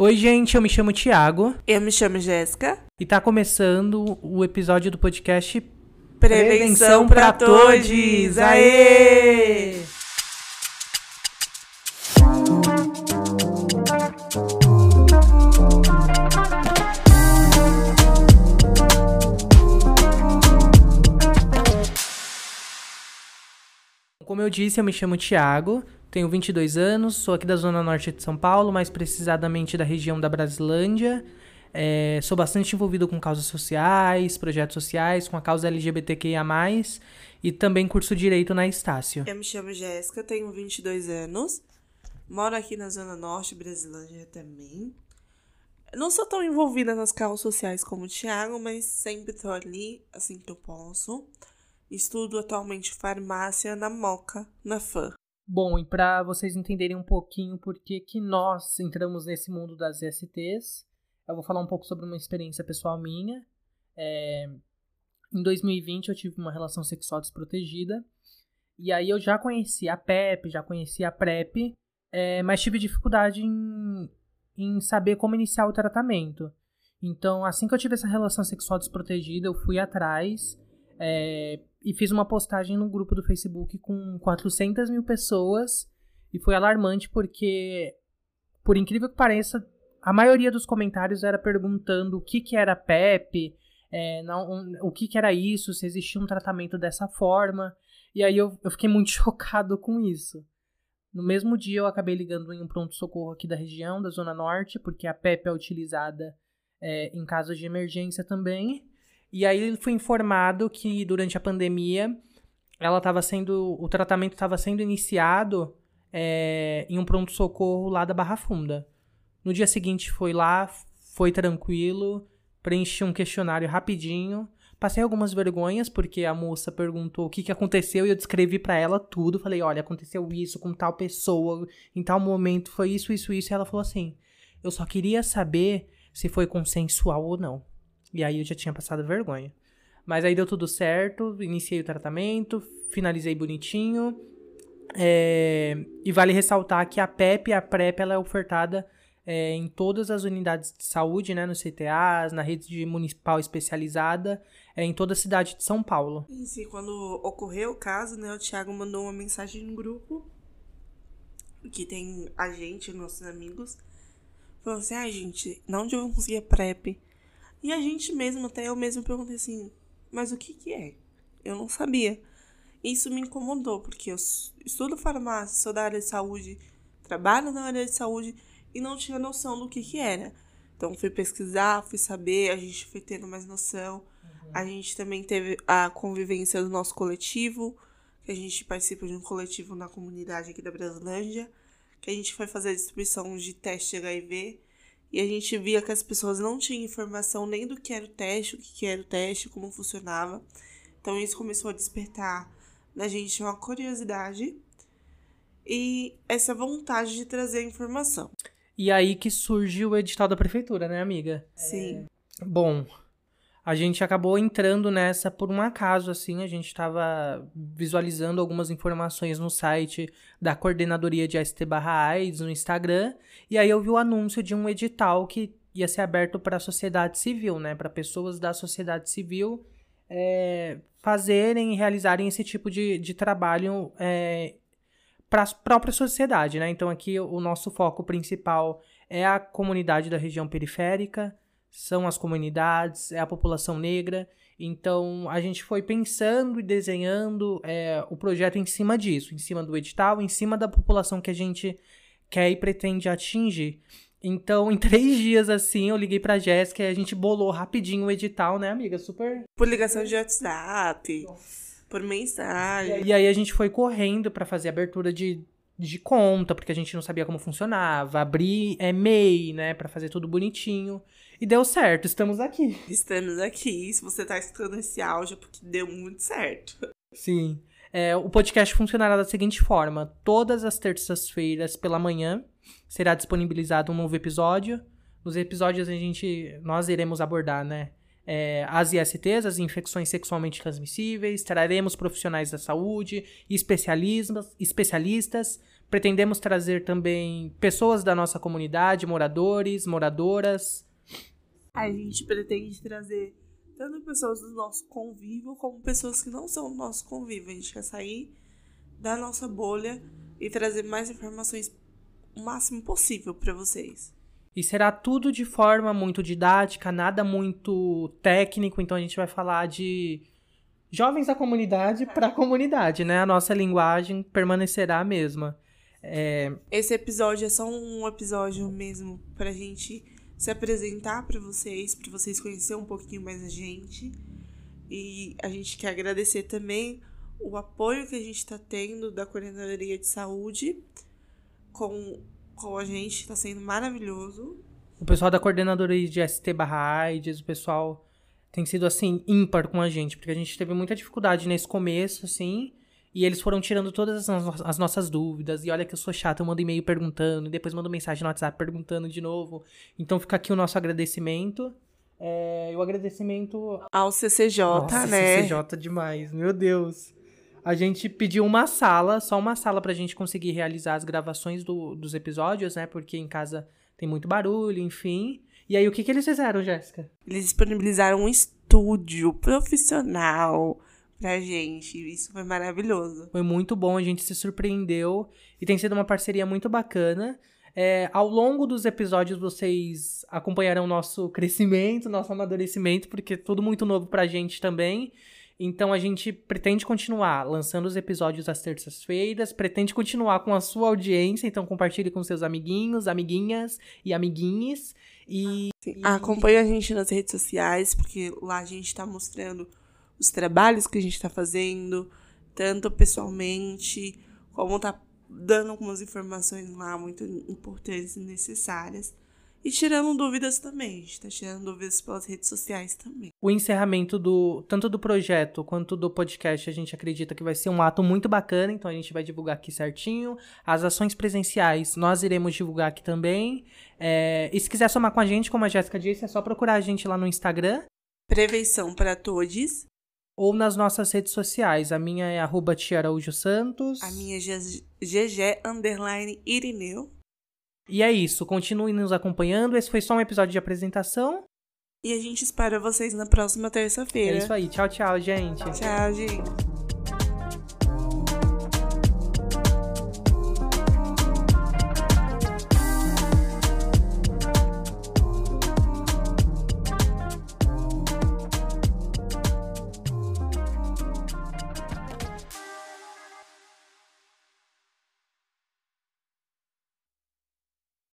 Oi, gente, eu me chamo Thiago Eu me chamo Jéssica. e tá começando o episódio do podcast Prevenção pra todos! Aê! Como eu disse, eu me chamo Thiago, tenho 22 anos, sou aqui da zona norte de São Paulo, mais precisamente da região da Brasilândia. É, sou bastante envolvido com causas sociais, projetos sociais, com a causa LGBTQIA+, e também curso Direito na Estácio. Eu me chamo Jéssica, tenho 22 anos. Moro aqui na Zona Norte, Brasilândia também. Não sou tão envolvida nas causas sociais como o Thiago, mas sempre tô ali, assim que eu posso. Estudo atualmente farmácia na Moca, na FAM. Bom, e para vocês entenderem um pouquinho por que que nós entramos nesse mundo das ESTs, eu vou falar um pouco sobre uma experiência pessoal minha. É, em 2020 eu tive uma relação sexual desprotegida, e aí eu já conhecia a PEP, já conhecia a PrEP, é, mas tive dificuldade em, em saber como iniciar o tratamento. Então, assim que eu tive essa relação sexual desprotegida, eu fui atrás é, e fiz uma postagem no grupo do Facebook com 400 mil pessoas e foi alarmante porque, por incrível que pareça, a maioria dos comentários era perguntando o que, que era PEP, é, não, um, o que, que era isso, se existia um tratamento dessa forma. E aí eu, eu fiquei muito chocado com isso. No mesmo dia eu acabei ligando em um pronto-socorro aqui da região, da Zona Norte, porque a PEP é utilizada é, em casos de emergência também. E aí ele foi informado que durante a pandemia ela estava sendo. O tratamento estava sendo iniciado é, em um pronto-socorro lá da Barra Funda. No dia seguinte foi lá, foi tranquilo, preenchi um questionário rapidinho. Passei algumas vergonhas, porque a moça perguntou o que, que aconteceu e eu descrevi para ela tudo. Falei, olha, aconteceu isso com tal pessoa, em tal momento, foi isso, isso, isso. E ela falou assim: eu só queria saber se foi consensual ou não. E aí eu já tinha passado vergonha. Mas aí deu tudo certo, iniciei o tratamento, finalizei bonitinho. É, e vale ressaltar que a PEP e a PrEP ela é ofertada é, em todas as unidades de saúde, né, nos CTAs, na rede de municipal especializada, é, em toda a cidade de São Paulo. E sim, quando ocorreu o caso, né, o Thiago mandou uma mensagem no grupo que tem a gente, nossos amigos, falou assim: ai, gente, não onde eu vou conseguir a PrEP? E a gente mesmo, até eu mesmo perguntei assim, mas o que que é? Eu não sabia. Isso me incomodou, porque eu estudo farmácia, sou da área de saúde, trabalho na área de saúde e não tinha noção do que que era. Então fui pesquisar, fui saber, a gente foi tendo mais noção. Uhum. A gente também teve a convivência do nosso coletivo, que a gente participa de um coletivo na comunidade aqui da Brasilândia, que a gente foi fazer a distribuição de teste HIV e a gente via que as pessoas não tinham informação nem do que era o teste, o que era o teste, como funcionava. Então isso começou a despertar na gente uma curiosidade e essa vontade de trazer informação. E aí que surge o edital da prefeitura, né, amiga? Sim. É... Bom, a gente acabou entrando nessa por um acaso, assim, a gente estava visualizando algumas informações no site da Coordenadoria de AST barra AIDS no Instagram, e aí eu vi o anúncio de um edital que ia ser aberto para a sociedade civil, né, para pessoas da sociedade civil é, fazerem e realizarem esse tipo de, de trabalho é, para a própria sociedade, né, então aqui o nosso foco principal é a comunidade da região periférica, são as comunidades, é a população negra. Então a gente foi pensando e desenhando é, o projeto em cima disso, em cima do edital, em cima da população que a gente quer e pretende atingir. Então, em três dias assim, eu liguei pra Jéssica e a gente bolou rapidinho o edital, né, amiga? Super. Por ligação de WhatsApp, Nossa. por mensagem. E aí a gente foi correndo para fazer abertura de, de conta, porque a gente não sabia como funcionava, abrir é, MEI, né, para fazer tudo bonitinho. E deu certo, estamos aqui. Estamos aqui. Se você tá escutando esse áudio, é porque deu muito certo. Sim. É, o podcast funcionará da seguinte forma: todas as terças-feiras pela manhã será disponibilizado um novo episódio. Nos episódios a gente, nós iremos abordar, né? É, as ISTs, as infecções sexualmente transmissíveis, traremos profissionais da saúde, especialistas, especialistas Pretendemos trazer também pessoas da nossa comunidade, moradores, moradoras. A gente pretende trazer tanto pessoas do nosso convívio como pessoas que não são do nosso convívio. A gente quer sair da nossa bolha e trazer mais informações o máximo possível para vocês. E será tudo de forma muito didática, nada muito técnico, então a gente vai falar de jovens da comunidade para a comunidade, né? A nossa linguagem permanecerá a mesma. É... Esse episódio é só um episódio mesmo pra gente se apresentar para vocês, para vocês conhecerem um pouquinho mais a gente. E a gente quer agradecer também o apoio que a gente está tendo da Coordenadoria de Saúde com, com a gente, está sendo maravilhoso. O pessoal da Coordenadoria de ST barra AIDS, o pessoal tem sido assim, ímpar com a gente, porque a gente teve muita dificuldade nesse começo, assim, e eles foram tirando todas as, as, nossas dúvidas. E olha que eu sou chato, eu mando e-mail perguntando, e depois mando mensagem no WhatsApp perguntando de novo. Então fica aqui o nosso agradecimento. É, o agradecimento ao CCJ, Nossa, né? CCJ demais, meu Deus. A gente pediu uma sala, só uma sala pra gente conseguir realizar as gravações do, dos episódios, né? Porque em casa tem muito barulho, enfim. E aí, o que, que eles fizeram, Jéssica? Eles disponibilizaram um estúdio profissional pra gente. Isso foi maravilhoso. Foi muito bom, a gente se surpreendeu e tem sido uma parceria muito bacana. É, ao longo dos episódios vocês acompanharão nosso crescimento, nosso amadurecimento, porque é tudo muito novo pra gente também. Então a gente pretende continuar lançando os episódios às terças-feiras, pretende continuar com a sua audiência, então compartilhe com seus amiguinhos, amiguinhas e amiguinhos. E, e... acompanhe a gente nas redes sociais, porque lá a gente está mostrando os trabalhos que a gente está fazendo, tanto pessoalmente, como tá dando algumas informações lá muito importantes e necessárias. E tirando dúvidas também, a gente tá tirando dúvidas pelas redes sociais também. O encerramento do tanto do projeto quanto do podcast, a gente acredita que vai ser um ato muito bacana, então a gente vai divulgar aqui certinho. As ações presenciais nós iremos divulgar aqui também. É, e se quiser somar com a gente, como a Jéssica disse, é só procurar a gente lá no Instagram. Prevenção para todos ou nas nossas redes sociais. A minha é arroba Santos. A minha é GG underline Irineu. E é isso. Continue nos acompanhando. Esse foi só um episódio de apresentação. E a gente espera vocês na próxima terça-feira. É isso aí. Tchau, tchau, gente. Tchau, gente.